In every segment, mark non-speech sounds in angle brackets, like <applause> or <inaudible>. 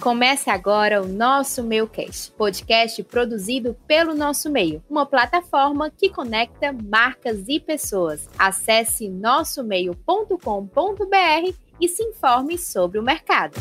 Começa agora o Nosso Meio Cast, podcast produzido pelo Nosso Meio, uma plataforma que conecta marcas e pessoas. Acesse nossomeio.com.br e se informe sobre o mercado.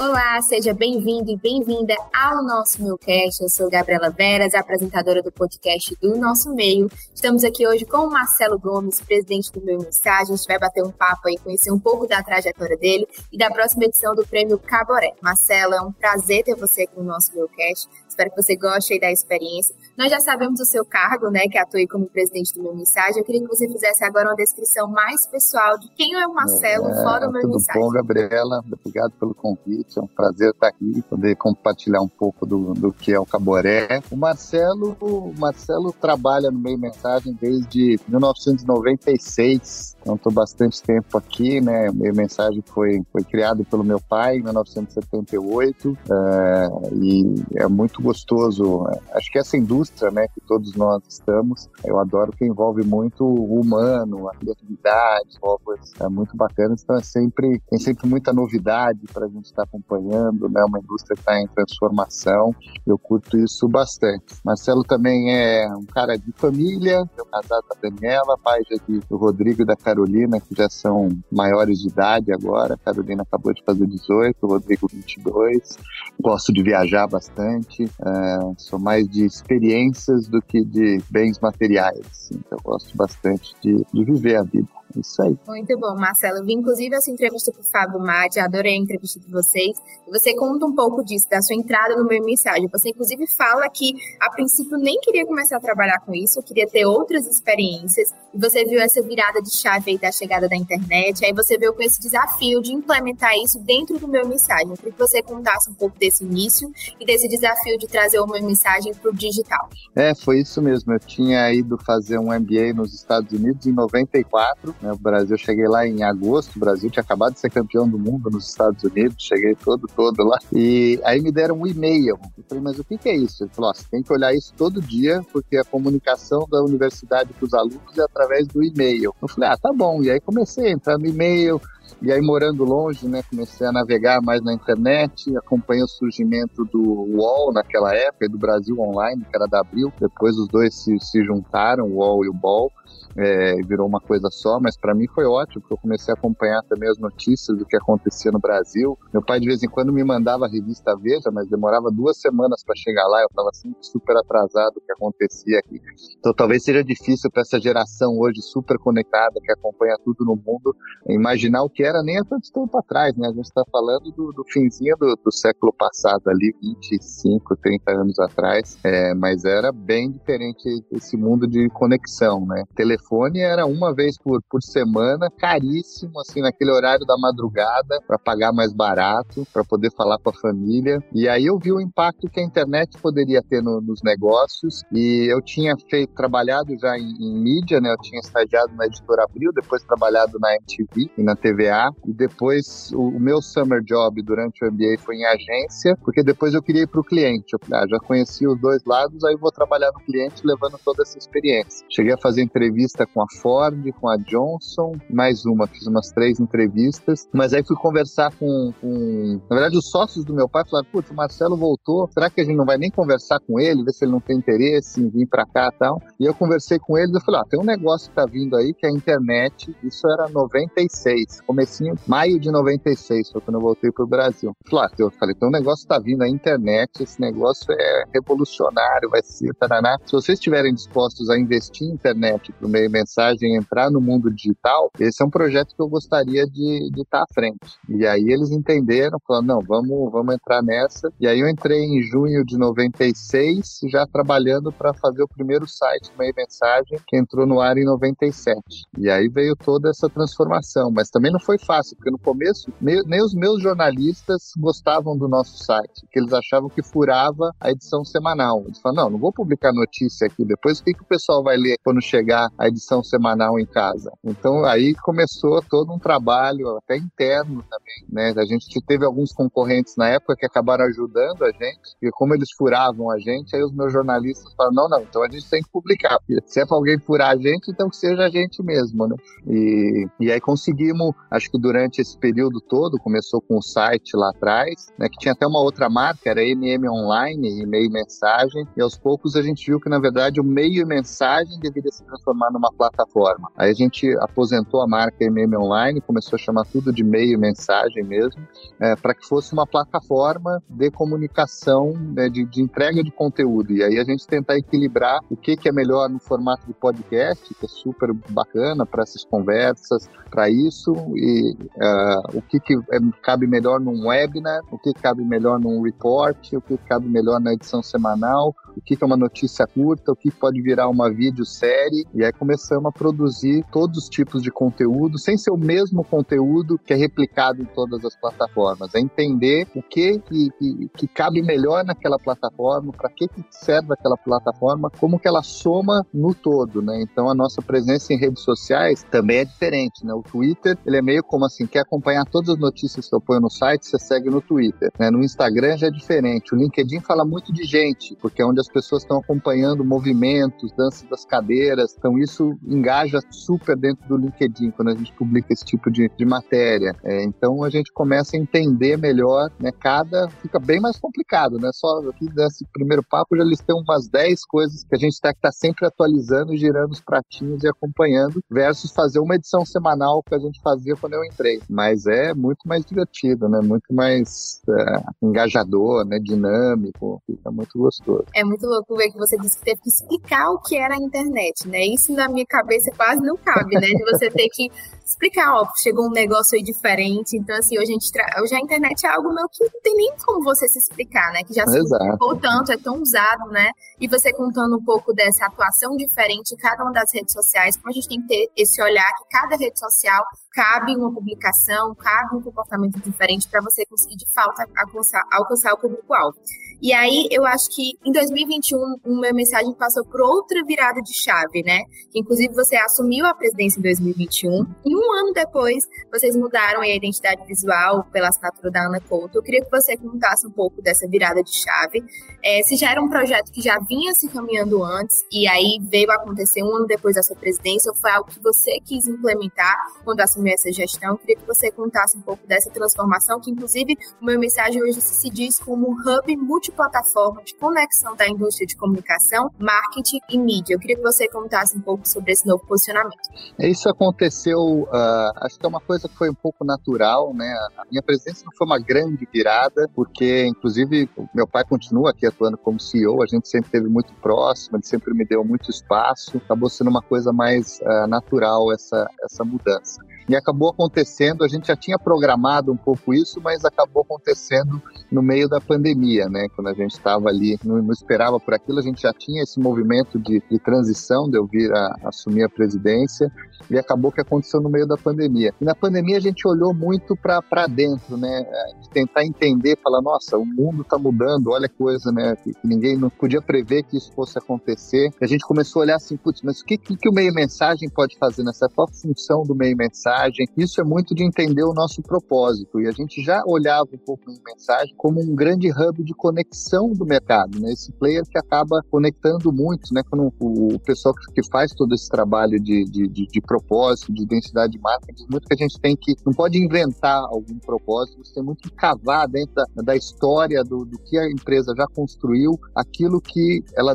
Olá, seja bem-vindo e bem-vinda ao nosso Milcast. Eu sou Gabriela Veras, apresentadora do podcast do Nosso Meio. Estamos aqui hoje com o Marcelo Gomes, presidente do Meu Mensagem. A gente vai bater um papo aí, conhecer um pouco da trajetória dele e da próxima edição do Prêmio Caboré. Marcelo, é um prazer ter você aqui no nosso Milcast. Espero que você goste aí da experiência. Nós já sabemos o seu cargo, né, que atua como presidente do Meu Mensagem. Eu queria que você fizesse agora uma descrição mais pessoal de quem é o Marcelo é, fora do Meu tudo Mensagem. Bom, Gabriela? Obrigado pelo convite. É um prazer estar aqui, poder compartilhar um pouco do, do que é o Caboré. O Marcelo, o Marcelo trabalha no Meio Mensagem desde 1996. Então, estou bastante tempo aqui, né? O Meio Mensagem foi, foi criado pelo meu pai em 1978 é, e é muito gostoso. Acho que essa indústria, né, que todos nós estamos, eu adoro que envolve muito o humano, a criatividade, obras é muito bacanas. Então é sempre tem sempre muita novidade para a gente estar tá acompanhando, né? Uma indústria que está em transformação. Eu curto isso bastante. Marcelo também é um cara de família, eu casado com a Daniela, pai já de, do Rodrigo e da Carolina, que já são maiores de idade agora. A Carolina acabou de fazer 18, o Rodrigo 22. Gosto de viajar bastante, é, sou mais de experiências do que de bens materiais. Assim, então, eu gosto bastante de, de viver a vida. Isso aí. Muito bom, Marcelo. Eu vi inclusive essa entrevista com o Fábio Mate, adorei a entrevista de vocês. Você conta um pouco disso, da sua entrada no meu mensagem. Você inclusive fala que a princípio nem queria começar a trabalhar com isso, queria ter outras experiências. E você viu essa virada de chave aí da chegada da internet. Aí você veio com esse desafio de implementar isso dentro do meu mensagem. Eu queria que você contasse um pouco desse início e desse desafio de trazer o meu mensagem para o digital. É, foi isso mesmo. Eu tinha ido fazer um MBA nos Estados Unidos em 94 né? O Brasil, cheguei lá em agosto, o Brasil tinha acabado de ser campeão do mundo nos Estados Unidos, cheguei todo, todo lá. E aí me deram um e-mail. Eu falei, mas o que, que é isso? Ele falou, você tem que olhar isso todo dia, porque a comunicação da universidade com os alunos é através do e-mail. Eu falei, ah, tá bom. E aí comecei a entrar no e-mail, e aí, morando longe, né, comecei a navegar mais na internet, acompanhei o surgimento do UOL naquela época, do Brasil Online, que era da Abril. Depois os dois se, se juntaram, o UOL e o BOL é, virou uma coisa só, mas para mim foi ótimo, porque eu comecei a acompanhar também as notícias do que acontecia no Brasil. Meu pai de vez em quando me mandava a revista Veja, mas demorava duas semanas para chegar lá, eu estava sempre super atrasado o que acontecia aqui. Então talvez seja difícil para essa geração hoje super conectada, que acompanha tudo no mundo, imaginar o que era nem há tanto tempo atrás, né? A gente está falando do, do finzinho do, do, século passado ali, 25, 30 anos atrás, é, mas era bem diferente esse mundo de conexão, né? Telefone telefone era uma vez por, por semana, caríssimo, assim, naquele horário da madrugada, para pagar mais barato, para poder falar com a família. E aí eu vi o impacto que a internet poderia ter no, nos negócios. E eu tinha feito, trabalhado já em, em, mídia, né? Eu tinha estagiado na Editora Abril, depois trabalhado na MTV e na TVA. E depois o, o meu summer job durante o MBA foi em agência, porque depois eu queria ir para o cliente. Eu ah, já conheci os dois lados, aí vou trabalhar no cliente levando toda essa experiência. Cheguei a fazer entrevista entrevista com a Ford, com a Johnson, mais uma, fiz umas três entrevistas, mas aí fui conversar com, com... na verdade, os sócios do meu pai falaram, putz, o Marcelo voltou, será que a gente não vai nem conversar com ele, ver se ele não tem interesse em vir para cá e tal? E eu conversei com ele e falei, ah, tem um negócio que tá vindo aí, que é a internet, isso era 96, comecinho, maio de 96, foi quando eu voltei pro Brasil. Ah, eu falei, tem um negócio que tá vindo, a internet, esse negócio é revolucionário, vai ser, taraná. Se vocês estiverem dispostos a investir em internet pro meio meio mensagem entrar no mundo digital, esse é um projeto que eu gostaria de, estar à frente. E aí eles entenderam, falaram, não, vamos, vamos entrar nessa. E aí eu entrei em junho de 96, já trabalhando para fazer o primeiro site meio mensagem, que entrou no ar em 97. E aí veio toda essa transformação, mas também não foi fácil, porque no começo nem os meus jornalistas gostavam do nosso site, que eles achavam que furava a edição semanal. Eles falaram, não, não vou publicar notícia aqui, depois o que, que o pessoal vai ler quando chegar a edição semanal em casa. Então aí começou todo um trabalho até interno também, né? A gente teve alguns concorrentes na época que acabaram ajudando a gente, e como eles furavam a gente, aí os meus jornalistas falaram, não, não, então a gente tem que publicar, se é para alguém furar a gente, então que seja a gente mesmo, né? E, e aí conseguimos acho que durante esse período todo, começou com o site lá atrás, né, que tinha até uma outra marca, era MM Online, e-mail e mensagem, e aos poucos a gente viu que, na verdade, o meio e mensagem deveria se transformar numa plataforma. Aí a gente aposentou a marca MM Online, começou a chamar tudo de meio e mensagem mesmo, é, para que fosse uma plataforma de comunicação, né, de, de, entrega de conteúdo. E aí a gente tentar equilibrar o que, que é melhor no formato de podcast, que é super bacana para essas conversas, para isso, e uh, o que, que é, cabe melhor num webinar, o que cabe melhor num report, o que cabe melhor na edição semanal, o que é uma notícia curta, o que pode virar uma videosérie, e aí começamos a produzir todos os tipos de conteúdo, sem ser o mesmo conteúdo que é replicado em todas as plataformas. É entender o que, que, que cabe melhor naquela plataforma, para que, que serve aquela plataforma, como que ela soma no todo, né? Então a nossa presença em redes sociais também é diferente, né? O Twitter, ele é meio como assim, quer acompanhar todas as notícias que eu ponho no site, você segue no Twitter, né? No Instagram já é diferente. O LinkedIn fala muito de gente, porque é onde as pessoas estão acompanhando movimentos, danças das cadeiras. Então, isso engaja super dentro do LinkedIn quando a gente publica esse tipo de, de matéria. É, então, a gente começa a entender melhor, né? Cada fica bem mais complicado, né? Só aqui nesse primeiro papo já listei umas 10 coisas que a gente estar tá sempre atualizando, girando os pratinhos e acompanhando, versus fazer uma edição semanal que a gente fazia quando eu entrei. Mas é muito mais divertido, né? Muito mais é, engajador, né? Dinâmico, fica muito gostoso. É muito louco ver que você disse que teve que explicar o que era a internet, né? Isso na minha cabeça quase não cabe, né? De você ter que explicar, ó, chegou um negócio aí diferente. Então, assim, hoje a, gente tra... hoje a internet é algo meu que não tem nem como você se explicar, né? Que já se explicou tanto, é tão usado, né? E você contando um pouco dessa atuação diferente em cada uma das redes sociais, como a gente tem que ter esse olhar que cada rede social cabe uma publicação, cabe um comportamento diferente para você conseguir, de fato, alcançar, alcançar o público-alvo. E aí, eu acho que em 2021, uma mensagem passou por outra virada de chave, né? Inclusive, você assumiu a presidência em 2021 e um ano depois, vocês mudaram a identidade visual pela assinatura da Ana Couto. Eu queria que você contasse um pouco dessa virada de chave. É, se já era um projeto que já vinha se caminhando antes e aí veio acontecer um ano depois da sua presidência, ou foi algo que você quis implementar quando assumiu essa gestão? Eu queria que você contasse um pouco dessa transformação, que inclusive o meu mensagem hoje se diz como um hub multiplataforma de conexão da indústria de comunicação, marketing e mídia. Eu queria que você contasse um pouco sobre esse novo posicionamento. Isso aconteceu uh, acho que é uma coisa que foi um pouco natural, né? A minha presença não foi uma grande virada, porque, inclusive, meu pai continua aqui atuando como CEO, a gente sempre teve muito próximo, ele sempre me deu muito espaço, acabou sendo uma coisa mais uh, natural essa, essa mudança. E acabou acontecendo, a gente já tinha programado um pouco isso, mas acabou acontecendo no meio da pandemia, né? Quando a gente estava ali, não, não, esperava por aquilo, a gente já tinha esse movimento de, de transição, de eu vir a, a assumir a presidência, e acabou que aconteceu no meio da pandemia. E na pandemia a gente olhou muito para dentro, né? De tentar entender, falar, nossa, o mundo está mudando, olha coisa, né? Que, que, ninguém não podia prever que isso fosse acontecer. E a gente começou a olhar assim, putz, mas o que, que, que o meio mensagem pode fazer nessa? Qual a função do meio mensagem? Isso é muito de entender o nosso propósito. E a gente já olhava um pouco meio mensagem como um grande hub de conexão do mercado, né? Esse player que acaba conectando muito, né? Quando o, pessoal que faz todo esse trabalho de, de, de, de propósito, de identidade de marca, diz muito que a gente tem que, não pode inventar algum propósito, você tem muito que cavar dentro da, da história do, do, que a empresa já construiu, aquilo que ela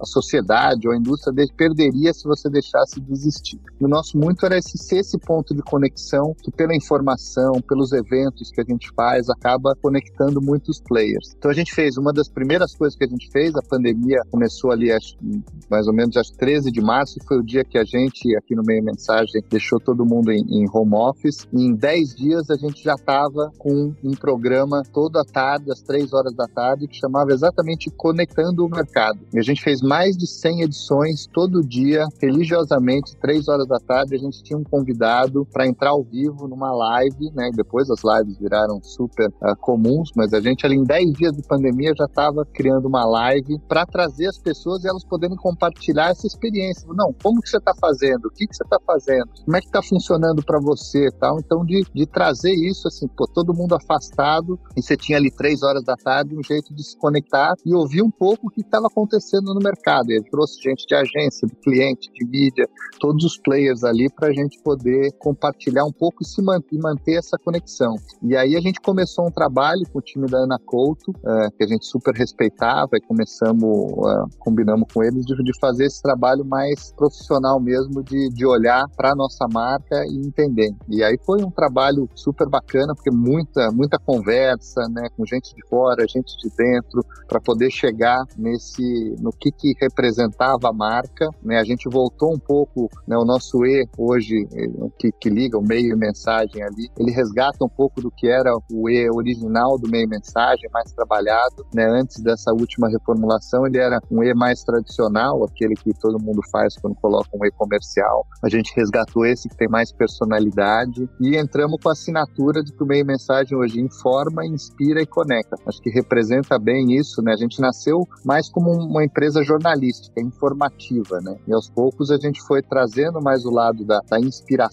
a sociedade ou a indústria de, perderia se você deixasse de existir. E o nosso muito era esse, ser esse ponto de conexão que pela informação, pelos eventos que a gente faz, acaba conectando muitos players. Então a gente fez, uma das primeiras coisas que a gente fez, a pandemia começou ali acho, mais ou menos às 13 de março, foi o dia que a gente aqui no meio mensagem deixou todo mundo em, em home office. E em 10 dias a gente já estava com um programa toda tarde, às 3 horas da tarde, que chamava exatamente Conectando o Mercado. E a gente fez mais de 100 edições todo dia, religiosamente, 3 horas da tarde, a gente tinha um convidado para entrar ao vivo numa live, né? Depois as lives viraram super uh, comuns, mas a gente ali em 10 dias de pandemia já estava criando uma live para trazer as pessoas e elas poderem compartilhar essa experiência. Não, como que você está fazendo? que, que você está fazendo, como é que está funcionando para você tal. Então, de, de trazer isso, assim, pô, todo mundo afastado, e você tinha ali três horas da tarde um jeito de se conectar e ouvir um pouco o que estava acontecendo no mercado. E ele trouxe gente de agência, de cliente, de mídia, todos os players ali para a gente poder poder compartilhar um pouco e se manter, manter essa conexão. E aí a gente começou um trabalho com o time da Ana Couto, uh, que a gente super respeitava, e começamos, uh, combinamos com eles de, de, fazer esse trabalho mais profissional mesmo, de, de olhar para a nossa marca e entender. E aí foi um trabalho super bacana, porque muita, muita conversa, né, com gente de fora, gente de dentro, para poder chegar nesse, no que, que representava a marca, né, a gente voltou um pouco, né, o nosso E hoje, que, que liga o meio e mensagem ali, ele resgata um pouco do que era o E original do meio mensagem, mais trabalhado, né, antes dessa última reformulação, ele era um E mais tradicional, aquele que todo mundo faz quando coloca um E comercial. A gente resgatou esse que tem mais personalidade e entramos com a assinatura de que o meio mensagem hoje informa, inspira e conecta. Acho que representa bem isso, né? A gente nasceu mais como uma empresa jornalística, informativa, né? E aos poucos a gente foi trazendo mais o lado da, da inspiração,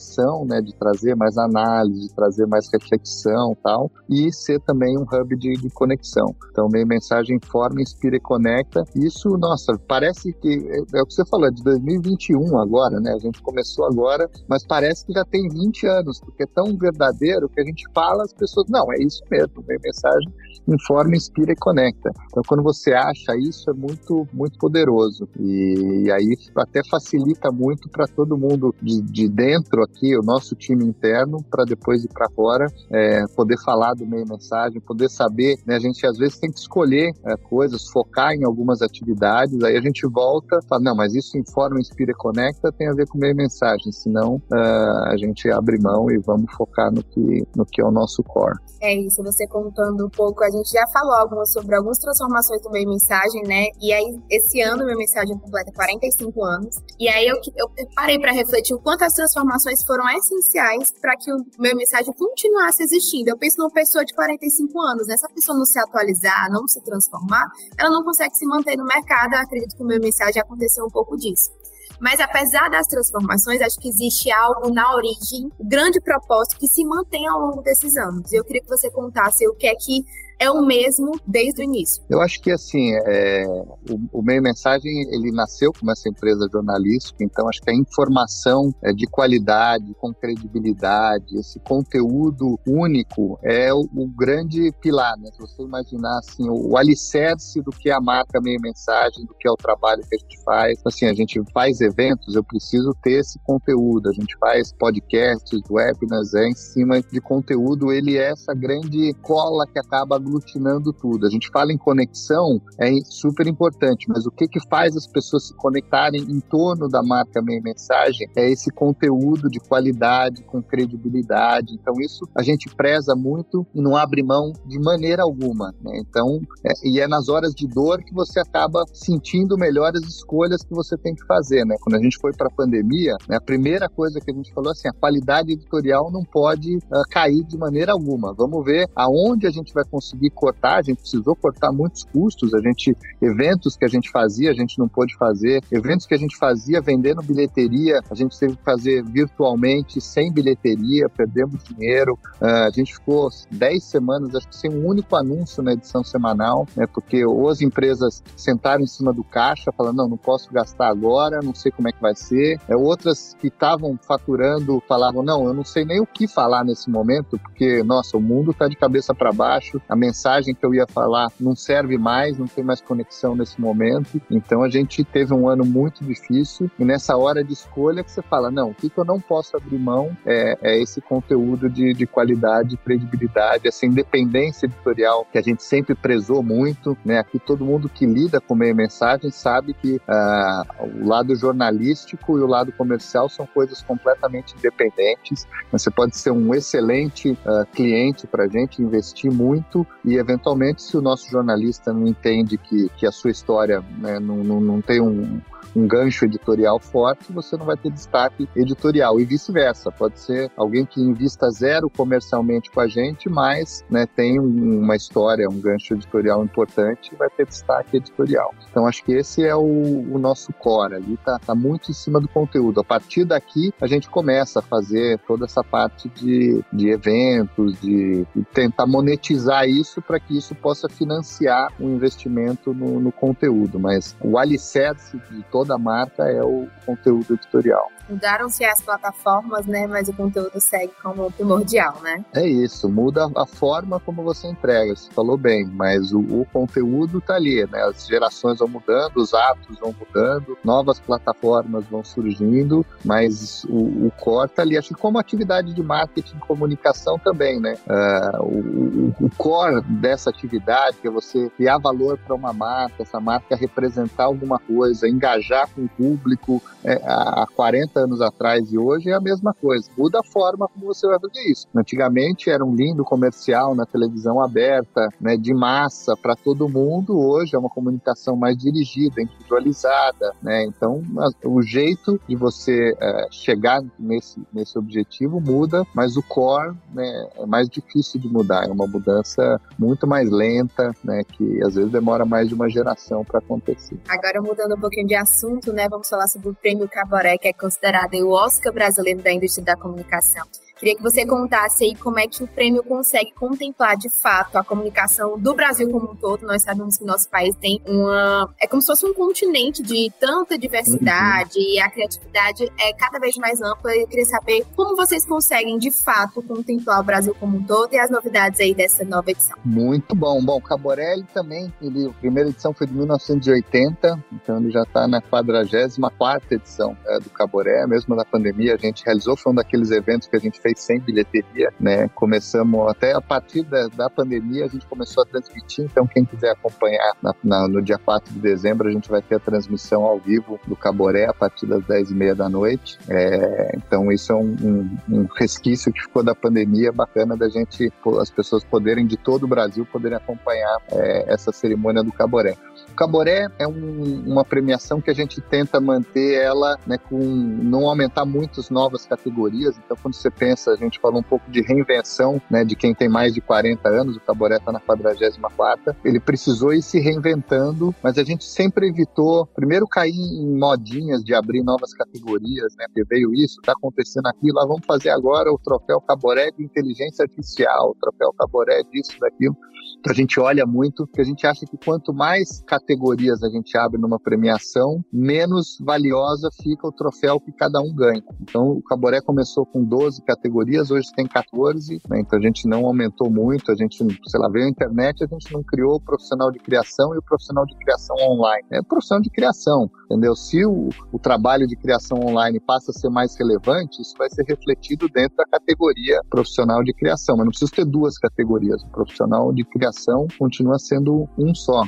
né? De trazer mais análise, de trazer mais reflexão tal, e ser também um hub de, de conexão. Então, meio mensagem informa, inspira e conecta. Isso, nossa, parece que é, é o que você falou, é de 2021 agora, né? A gente começou agora, mas parece que já tem 20 anos, porque é tão verdadeiro que a gente fala, as pessoas, não, é isso mesmo, meio mensagem informa, inspira e conecta. Então, quando você acha isso, é muito, muito poderoso. E, e aí até facilita muito para todo mundo de, de, dentro aqui, o nosso time interno, para depois ir para fora, é, poder falar do meio mensagem, poder saber, né? A gente às vezes tem que escolher é, coisas, focar em algumas atividades, aí a gente volta, fala, não, mas isso informa, inspira e conecta tem a ver com meio mensagem, senão uh, a gente abre mão e vamos focar no que, no que é o nosso core. É isso, você contando um pouco, a gente já falou algumas sobre algumas transformações do meio mensagem, né? E aí, esse ano, meu mensagem completa 45 anos. E aí, eu, eu parei para refletir o quanto as transformações foram essenciais para que o meu mensagem continuasse existindo. Eu penso numa pessoa de 45 anos, né? Se a pessoa não se atualizar, não se transformar, ela não consegue se manter no mercado. Eu acredito que o meu mensagem aconteceu um pouco disso. Mas apesar das transformações, acho que existe algo na origem, um grande propósito que se mantém ao longo desses anos. Eu queria que você contasse o que é que é o mesmo desde o início. Eu acho que assim, é, o, o, meio mensagem ele nasceu como essa empresa jornalística, então acho que a informação é, de qualidade, com credibilidade, esse conteúdo único é o, o grande pilar, né? Se você imaginar assim, o, o, alicerce do que é a marca meio mensagem, do que é o trabalho que a gente faz. Assim, a gente faz eventos, eu preciso ter esse conteúdo. A gente faz podcasts, webinars, é em cima de conteúdo, ele é essa grande cola que acaba aglutinando tudo. A gente fala em conexão, é super importante, mas o que, que faz as pessoas se conectarem em torno da marca Meia Mensagem é esse conteúdo de qualidade, com credibilidade. Então, isso a gente preza muito e não abre mão de maneira alguma. Né? Então, é, e é nas horas de dor que você acaba sentindo melhor as escolhas que você tem que fazer. Né? Quando a gente foi para a pandemia, né, a primeira coisa que a gente falou assim, a qualidade editorial não pode uh, cair de maneira alguma. Vamos ver aonde a gente vai conseguir cortar, a gente precisou cortar muitos custos, a gente, eventos que a gente fazia, a gente não pôde fazer, eventos que a gente fazia vendendo bilheteria, a gente teve que fazer virtualmente, sem bilheteria, perdemos dinheiro, uh, a gente ficou 10 semanas, acho que sem um único anúncio na edição semanal, né, porque ou as empresas sentaram em cima do caixa, falando, não, não posso gastar agora, não sei como é que vai ser, é, outras que estavam faturando falavam, não, eu não sei nem o que falar nesse momento, porque, nossa, o mundo está de cabeça para baixo, a mensagem que eu ia falar não serve mais, não tem mais conexão nesse momento. Então a gente teve um ano muito difícil e nessa hora de escolha que você fala, não, o que, eu não posso abrir mão é, é esse conteúdo de, de qualidade, credibilidade, essa independência editorial que a gente sempre prezou muito, né? Aqui todo mundo que lida com meio mensagem sabe que uh, o lado jornalístico e o lado comercial são coisas completamente independentes. Você pode ser um excelente uh, cliente para a gente, investir muito e eventualmente se o nosso jornalista não entende que, que a sua história né, não, não, não tem um, um gancho editorial forte, você não vai ter destaque editorial e vice-versa. Pode ser alguém que invista zero comercialmente com a gente, mas né, tem uma história, um gancho editorial importante e vai ter destaque editorial. Então acho que esse é o, o nosso core ali, tá, tá muito em cima do conteúdo. A partir daqui a gente começa a fazer toda essa parte de, de eventos, de, de tentar monetizar isso para que isso possa financiar o um investimento no, no conteúdo. Mas o alicerce de toda marca é o conteúdo editorial. Mudaram-se as plataformas, né? Mas o conteúdo segue como primordial, né? É isso, muda a forma como você entrega, você falou bem, mas o, o conteúdo tá ali, né? As gerações vão mudando, os atos vão mudando, novas plataformas vão surgindo, mas o, o core tá ali. Acho que como atividade de marketing e comunicação também, né? Uh, o, o, core dessa atividade, que é você criar valor para uma marca, essa marca representar alguma coisa, engajar com o público é, há 40 anos atrás e hoje é a mesma coisa. Muda a forma como você vai fazer isso. Antigamente era um lindo comercial na televisão aberta, né, de massa para todo mundo. Hoje é uma comunicação mais dirigida, individualizada, né? Então o jeito de você é, chegar nesse, nesse objetivo muda, mas o core né, é mais difícil de mudar. É uma mudança muito mais lenta, né? Que às vezes demora mais de uma geração para acontecer. Agora mudando um pouquinho de assunto, né? Vamos falar sobre o Prêmio Cabaré, que é o Oscar brasileiro da indústria da comunicação. Queria que você contasse aí como é que o prêmio consegue contemplar de fato a comunicação do Brasil como um todo. Nós sabemos que nosso país tem uma. É como se fosse um continente de tanta diversidade uhum. e a criatividade é cada vez mais ampla. Eu queria saber como vocês conseguem de fato contemplar o Brasil como um todo e as novidades aí dessa nova edição. Muito bom. Bom, Caborelli também, ele, a primeira edição foi de 1980, então ele já está na 44 edição é, do Caboré, mesmo na pandemia a gente realizou, foi um daqueles eventos que a gente fez sem bilheteria, né? Começamos até a partir da, da pandemia, a gente começou a transmitir, então quem quiser acompanhar na, na, no dia 4 de dezembro, a gente vai ter a transmissão ao vivo do Caboré a partir das 10 e meia da noite. É, então isso é um, um, um, resquício que ficou da pandemia, bacana da gente, as pessoas poderem de todo o Brasil poderem acompanhar é, essa cerimônia do Caboré. O Caboré é um, uma premiação que a gente tenta manter ela né, com não aumentar muitas novas categorias. Então, quando você pensa, a gente falou um pouco de reinvenção né, de quem tem mais de 40 anos, o Caboré está na 44 ele precisou ir se reinventando, mas a gente sempre evitou, primeiro, cair em modinhas de abrir novas categorias, né, porque veio isso, está acontecendo aquilo, vamos fazer agora o troféu Caboré de inteligência artificial, o troféu Caboré disso, daquilo. Então a gente olha muito, porque a gente acha que quanto mais categorias a gente abre numa premiação, menos valiosa fica o troféu que cada um ganha. Então o Caboré começou com 12 categorias, hoje tem 14, né? então a gente não aumentou muito, a gente, sei lá, veio a internet, a gente não criou o profissional de criação e o profissional de criação online. É profissional de criação, entendeu? Se o, o trabalho de criação online passa a ser mais relevante, isso vai ser refletido dentro da categoria profissional de criação, mas não precisa ter duas categorias, o profissional de criação continua sendo um só.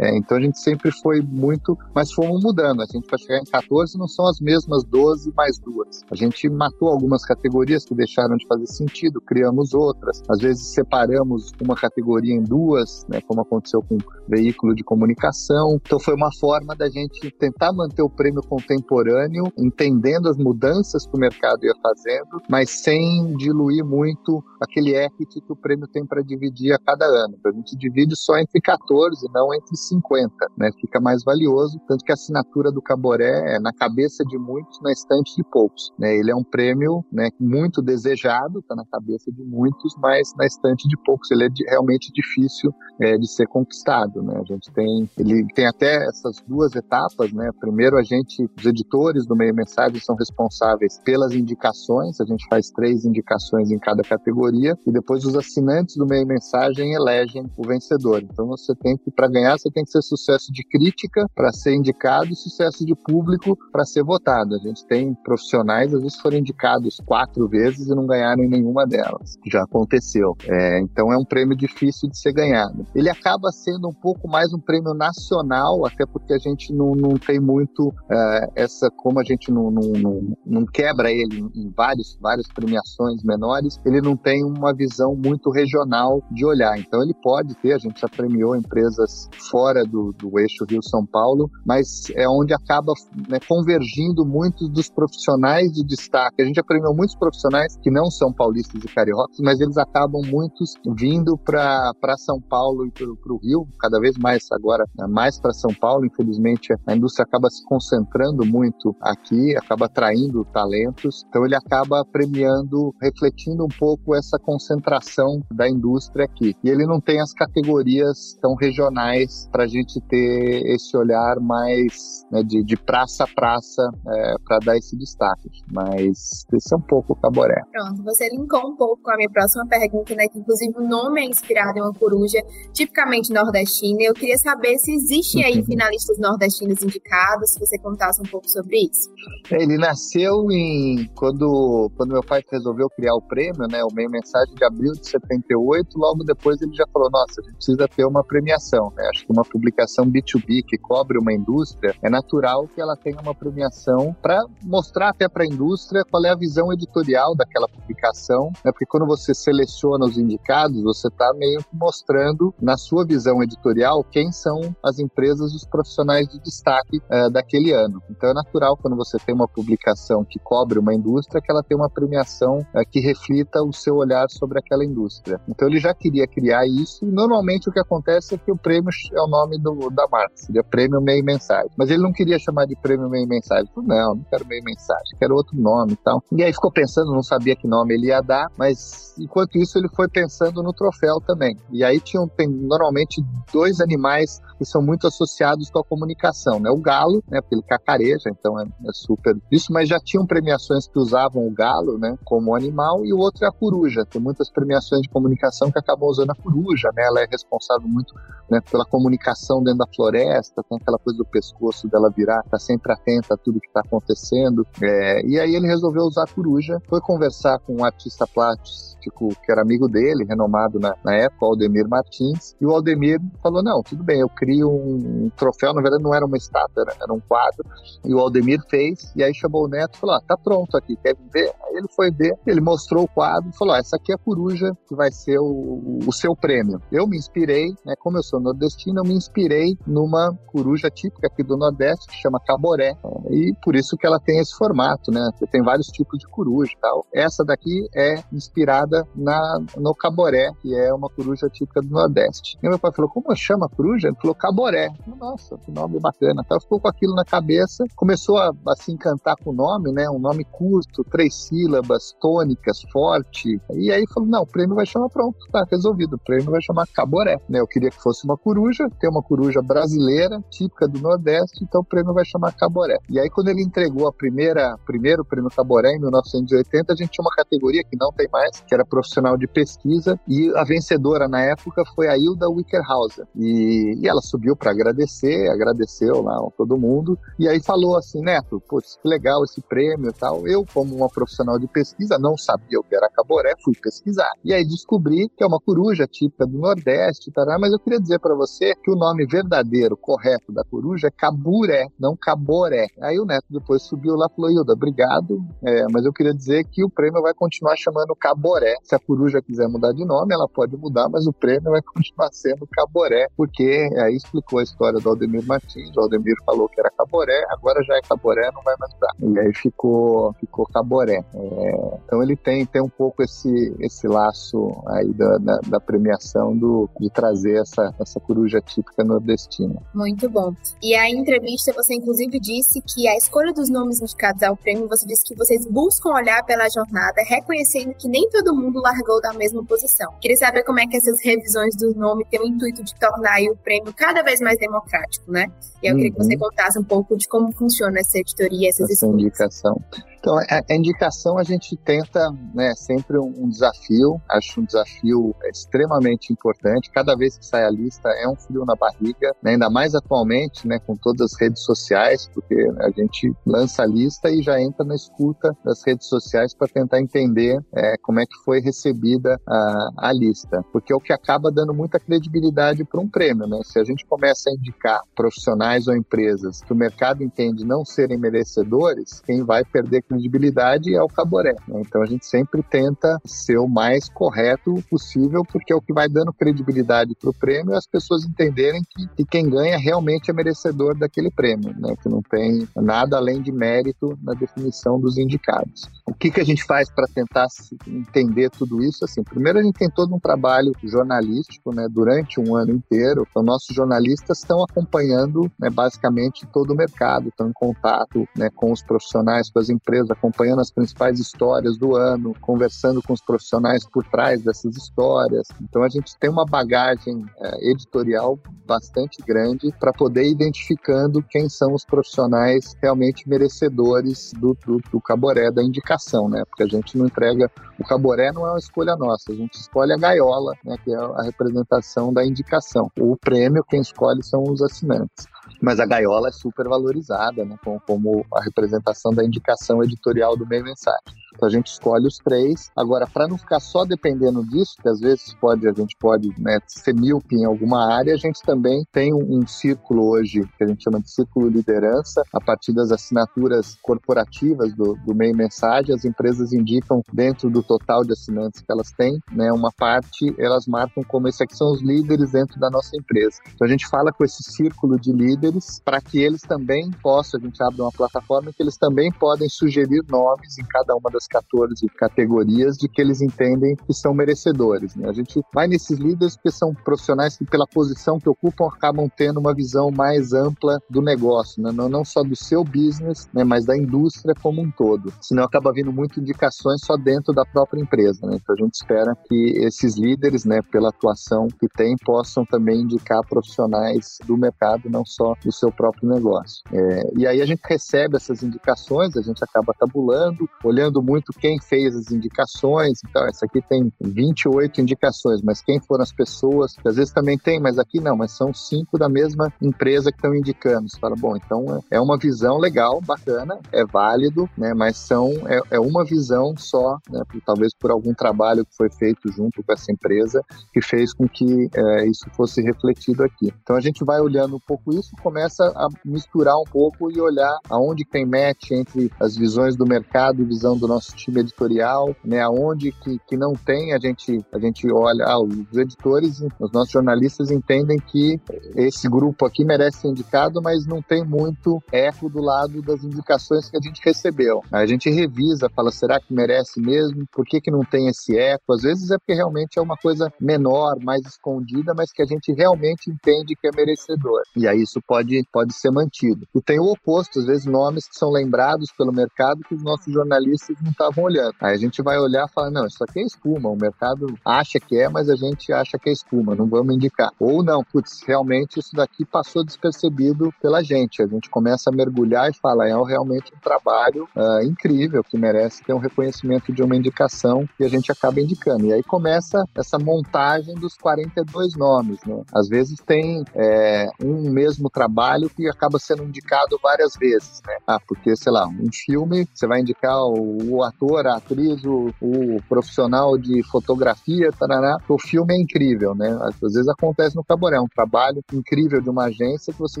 É, então a gente sempre foi muito, mas fomos mudando. A gente para chegar em 14 não são as mesmas 12 mais duas. A gente matou algumas categorias que deixaram de fazer sentido, criamos outras. Às vezes separamos uma categoria em duas, né, como aconteceu com veículo de comunicação. Então foi uma forma da gente tentar manter o prêmio contemporâneo, entendendo as mudanças que o mercado ia fazendo, mas sem diluir muito aquele equity que o prêmio tem para dividir a cada ano. A gente divide só entre 14, não entre 50, né? Fica mais valioso, tanto que a assinatura do Caboré é na cabeça de muitos, na estante de poucos. Né? Ele é um prêmio né, muito desejado, está na cabeça de muitos, mas na estante de poucos. Ele é de, realmente difícil é, de ser conquistado, né? A gente tem, ele tem até essas duas etapas, né? Primeiro a gente, os editores do Meio Mensagem são responsáveis pelas indicações, a gente faz três indicações em cada categoria e depois os assinantes do Meio Mensagem elegem o vencedor. Então você tem que, para ganhar, você tem que ser sucesso de crítica para ser indicado e sucesso de público para ser votado. A gente tem profissionais, às vezes foram indicados quatro vezes e não ganharam nenhuma delas. Já aconteceu. É, então é um prêmio difícil de ser ganhado. Ele acaba sendo um pouco mais um prêmio nacional, até porque a gente não, não tem muito é, essa, como a gente não, não, não, não quebra ele em vários, várias premiações menores, ele não tem uma visão muito regional de olhar. Então ele pode ter, a gente já premiou empresas fora do, do eixo Rio-São Paulo, mas é onde acaba né, convergindo muitos dos profissionais de destaque. A gente premiou muitos profissionais que não são paulistas e cariocas, mas eles acabam muitos vindo para São Paulo e para o Rio, cada vez mais agora, né, mais para São Paulo. Infelizmente, a indústria acaba se concentrando muito aqui, acaba atraindo talentos, então ele acaba premiando, refletindo um pouco essa concentração da indústria aqui. E ele não tem as categorias tão regionais para a gente ter esse olhar mais né, de, de, praça a praça é, para dar esse destaque. Mas esse é um pouco o Caboré. Pronto, você linkou um pouco com a minha próxima pergunta, né? Que inclusive o nome é inspirado em uma coruja tipicamente nordestina. Eu queria saber se existem aí uhum. finalistas nordestinos indicados, se você contasse um pouco sobre isso. Ele nasceu em quando, quando meu pai resolveu criar o prêmio, né? O meio mensagem de abril de 78. Logo depois ele já falou: nossa, a gente precisa ter uma premiação. Né? Acho que uma publicação B2B que cobre uma indústria é natural que ela tenha uma premiação para mostrar até para a indústria qual é a visão editorial daquela publicação, né? Porque quando você seleciona os indicados, você está meio que mostrando na sua visão editorial quem são as empresas e os profissionais de destaque uh, daquele ano. Então é natural quando você tem uma publicação que cobre uma indústria que ela tem uma premiação uh, que reflita o seu olhar sobre aquela indústria. Então ele já queria criar isso. E normalmente o que acontece é que o prêmio é nome do, da marca, seria prêmio meio mensagem. Mas ele não queria chamar de prêmio meio mensagem. Falei, não, não quero meio mensagem, quero outro nome e tal. E aí ficou pensando, não sabia que nome ele ia dar, mas enquanto isso ele foi pensando no troféu também. E aí tinham, tem normalmente dois animais que são muito associados com a comunicação, né? O galo, né? Porque ele cacareja, então é, é, super isso, mas já tinham premiações que usavam o galo, né? Como animal, e o outro é a coruja. Tem muitas premiações de comunicação que acabam usando a coruja, né? Ela é responsável muito né, pela comunicação dentro da floresta, tem aquela coisa do pescoço dela virar, tá sempre atenta a tudo que está acontecendo. É, e aí ele resolveu usar a coruja, foi conversar com um artista plástico que era amigo dele, renomado na, na época, o Aldemir Martins, e o Aldemir falou: não, tudo bem, eu crio um, troféu, na verdade não era uma estátua, era, era, um quadro, e o Aldemir fez, e aí chamou o Neto e falou: ah, tá pronto aqui, quer ver? Aí ele foi ver, ele mostrou o quadro e falou: ah, essa aqui é a coruja que vai ser o, o seu prêmio. Eu me inspirei, né, como eu sou nordestino, eu me inspirei numa coruja típica aqui do Nordeste, que chama caboré, e por isso que ela tem esse formato, né? Tem vários tipos de coruja e tal. Essa daqui é inspirada na, no caboré, que é uma coruja típica do Nordeste. E meu pai falou, como chama a coruja? Ele falou, caboré. Falei, Nossa, que nome bacana. Então ficou com aquilo na cabeça, começou a, a se encantar com o nome, né? Um nome curto, três sílabas, tônicas, forte. E aí falou, não, o prêmio vai chamar pronto, tá resolvido. O prêmio vai chamar caboré, né? Eu queria que fosse uma coruja, ter uma coruja brasileira, típica do Nordeste, então o prêmio vai chamar caboré. E aí quando ele entregou a primeira, primeiro prêmio caboré em 1980, a gente tinha uma categoria que não tem mais, que era profissional de pesquisa, e a vencedora na época foi a Hilda Wickerhauser. E, e ela subiu para agradecer, agradeceu lá todo mundo, e aí falou assim, Neto, putz, que legal esse prêmio e tal. Eu, como uma profissional de pesquisa, não sabia o que era caboré, fui pesquisar. E aí descobri que é uma coruja típica do Nordeste, tará, mas eu queria dizer para você que o nome verdadeiro, correto da coruja é caburé, não caboré. Aí o Neto depois subiu lá e falou, Hilda, obrigado, é, mas eu queria dizer que o prêmio vai continuar chamando caboré. Se a coruja quiser mudar de nome, ela pode mudar, mas o prêmio vai <laughs> continuar sendo caboré, porque aí explicou a história do Aldemir Martins, o Aldemir falou que era caboré, agora já é caboré, não vai mais dar. E aí ficou, ficou caboré. É, então ele tem, tem um pouco esse, esse laço aí da, da, da premiação do, de trazer essa, essa coruja típica nordestina. Muito bom. E a entrevista você inclusive disse que a escolha dos nomes indicados ao prêmio, você disse que vocês buscam olhar pela jornada, reconhecendo que nem todo mundo largou da mesma posição. Queria saber como é que essas revisões do nome têm o intuito de tornar o prêmio cada vez mais democrático, né? E eu uhum. queria que você uhum. contasse um pouco de como funciona essa editoria, essas essa indicação. Então, a, indicação a gente tenta, né, sempre um, um, desafio, acho um desafio extremamente importante. Cada vez que sai a lista é um frio na barriga, né, ainda mais atualmente, né, com todas as redes sociais, porque a gente lança a lista e já entra na escuta das redes sociais para tentar entender é, como é que foi recebida a, a lista, porque é o que acaba dando muita credibilidade para um prêmio, né? Se a gente começa a indicar profissionais ou empresas que o mercado entende não serem merecedores, quem vai perder credibilidade é o Caboré. Né? Então a gente sempre tenta ser o mais correto possível, porque é o que vai dando credibilidade para o prêmio e as pessoas entenderem que, que, quem ganha realmente é merecedor daquele prêmio, né? que não tem nada além de mérito na definição dos indicados. O que, que a gente faz para tentar entender tudo isso? Assim, primeiro a gente tem todo um trabalho jornalístico né, durante um ano inteiro. Então, nossos jornalistas estão acompanhando né, basicamente todo o mercado, estão em contato né, com os profissionais, com as empresas, acompanhando as principais histórias do ano, conversando com os profissionais por trás dessas histórias. Então a gente tem uma bagagem é, editorial bastante grande para poder ir identificando quem são os profissionais realmente merecedores do, do, do caboré, da indicação, né? Porque a gente não entrega. O caboré não é uma escolha nossa, a gente escolhe a gaiola, né? Que é a representação da indicação. O prêmio, quem escolhe são os assinantes mas a gaiola é super valorizada, né, como, como a representação da indicação editorial do meio mensagem. Então a gente escolhe os três. Agora, para não ficar só dependendo disso, que às vezes pode, a gente pode né, ser míope em alguma área, a gente também tem um, um, círculo hoje, que a gente chama de círculo liderança, a partir das assinaturas corporativas do, do meio mensagem, as empresas indicam dentro do total de assinantes que elas têm, né, uma parte elas marcam como esses aqui são os líderes dentro da nossa empresa. Então a gente fala com esse círculo de líderes para que eles também possam, a gente abre uma plataforma que eles também podem sugerir nomes em cada uma das 14 categorias de que eles entendem que são merecedores. Né? A gente vai nesses líderes porque são profissionais que, pela posição que ocupam, acabam tendo uma visão mais ampla do negócio, né? não, não só do seu business, né? mas da indústria como um todo. Senão acaba vindo muito indicações só dentro da própria empresa. Né? Então a gente espera que esses líderes, né, pela atuação que têm, possam também indicar profissionais do mercado, não só do seu próprio negócio. É, e aí a gente recebe essas indicações, a gente acaba tabulando, olhando muito quem fez as indicações. Então, essa aqui tem 28 indicações, mas quem foram as pessoas? Que às vezes também tem, mas aqui não, mas são cinco da mesma empresa que estão indicando. Você fala, bom, então é uma visão legal, bacana, é válido, né? Mas são é, é uma visão só, né? Talvez por algum trabalho que foi feito junto com essa empresa que fez com que é, isso fosse refletido aqui. Então a gente vai olhando um pouco isso, começa a misturar um pouco e olhar aonde tem match entre as visões do mercado e visão do nosso time editorial, né? Aonde que, que não tem, a gente, a gente olha, ah, os editores, os nossos jornalistas entendem que esse grupo aqui merece ser indicado, mas não tem muito eco do lado das indicações que a gente recebeu. A gente revisa, fala, será que merece mesmo? Por que, que não tem esse eco? Às vezes é porque realmente é uma coisa menor, mais escondida, mas que a gente realmente entende que é merecedor. E aí isso pode, pode ser mantido. E tem o oposto, às vezes nomes que são lembrados pelo mercado que os nossos jornalistas não estavam olhando. Aí a gente vai olhar e falar, não, isso aqui é espuma, o mercado acha que é, mas a gente acha que é espuma, não vamos indicar. Ou não, putz, realmente isso daqui passou despercebido pela gente. A gente começa a mergulhar e fala, é realmente um trabalho uh, incrível, que merece ter um reconhecimento de uma indicação e a gente acaba indicando. E aí começa essa montagem dos 42 nomes, né? Às vezes tem é, um mesmo trabalho que acaba sendo indicado várias vezes, né? Ah, porque, sei lá, um filme, você vai indicar o o ator, a atriz, o, o profissional de fotografia, tarará, o filme é incrível, né? Às vezes acontece no Caboré, é um trabalho incrível de uma agência que você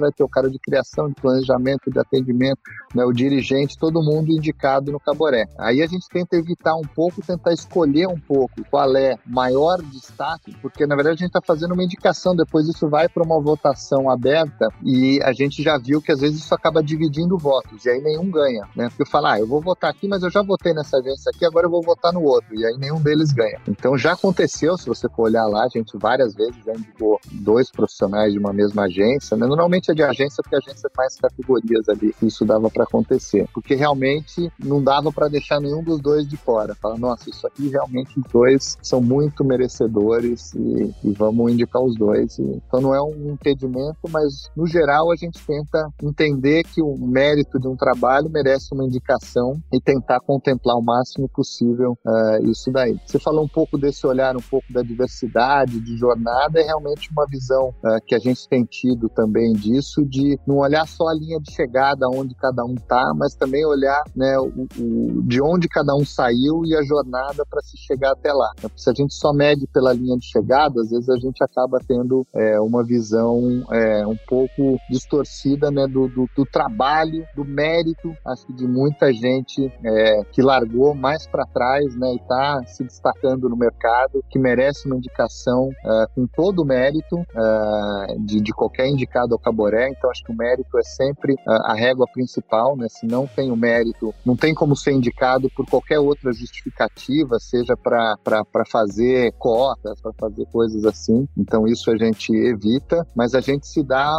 vai ter o cara de criação, de planejamento, de atendimento, né? o dirigente, todo mundo indicado no Caboré. Aí a gente tenta evitar um pouco, tentar escolher um pouco qual é maior destaque, porque na verdade a gente está fazendo uma indicação, depois isso vai para uma votação aberta e a gente já viu que às vezes isso acaba dividindo votos e aí nenhum ganha, né? Porque fala, ah, eu vou votar aqui, mas eu já votei votei nessa agência aqui, agora eu vou votar no outro. E aí nenhum deles ganha. Então já aconteceu, se você for olhar lá, a gente várias vezes já indicou dois profissionais de uma mesma agência. Né? Normalmente é de agência, porque a agência tem mais categorias ali. Isso dava para acontecer. Porque realmente não dava para deixar nenhum dos dois de fora. Fala, nossa, isso aqui realmente os dois são muito merecedores e, e vamos indicar os dois. E, então não é um impedimento, mas no geral a gente tenta entender que o mérito de um trabalho merece uma indicação e tentar contemplar o máximo possível uh, isso daí. Você falou um pouco desse olhar, um pouco da diversidade, de jornada, é realmente uma visão uh, que a gente tem tido também disso, de não olhar só a linha de chegada, onde cada um tá, mas também olhar né, o, o de onde cada um saiu e a jornada para se chegar até lá. Se a gente só mede pela linha de chegada, às vezes a gente acaba tendo é, uma visão é, um pouco distorcida né, do, do, do, trabalho, do mérito, acho que de muita gente é, que largou mais para trás, né, e está se destacando no mercado, que merece uma indicação uh, com todo o mérito uh, de, de, qualquer indicado ao Caboré. Então, acho que o mérito é sempre uh, a régua principal, né? Se não tem o mérito, não tem como ser indicado por qualquer outra justificativa, seja para fazer cotas, para fazer coisas assim. Então, isso a gente evita, mas a gente se dá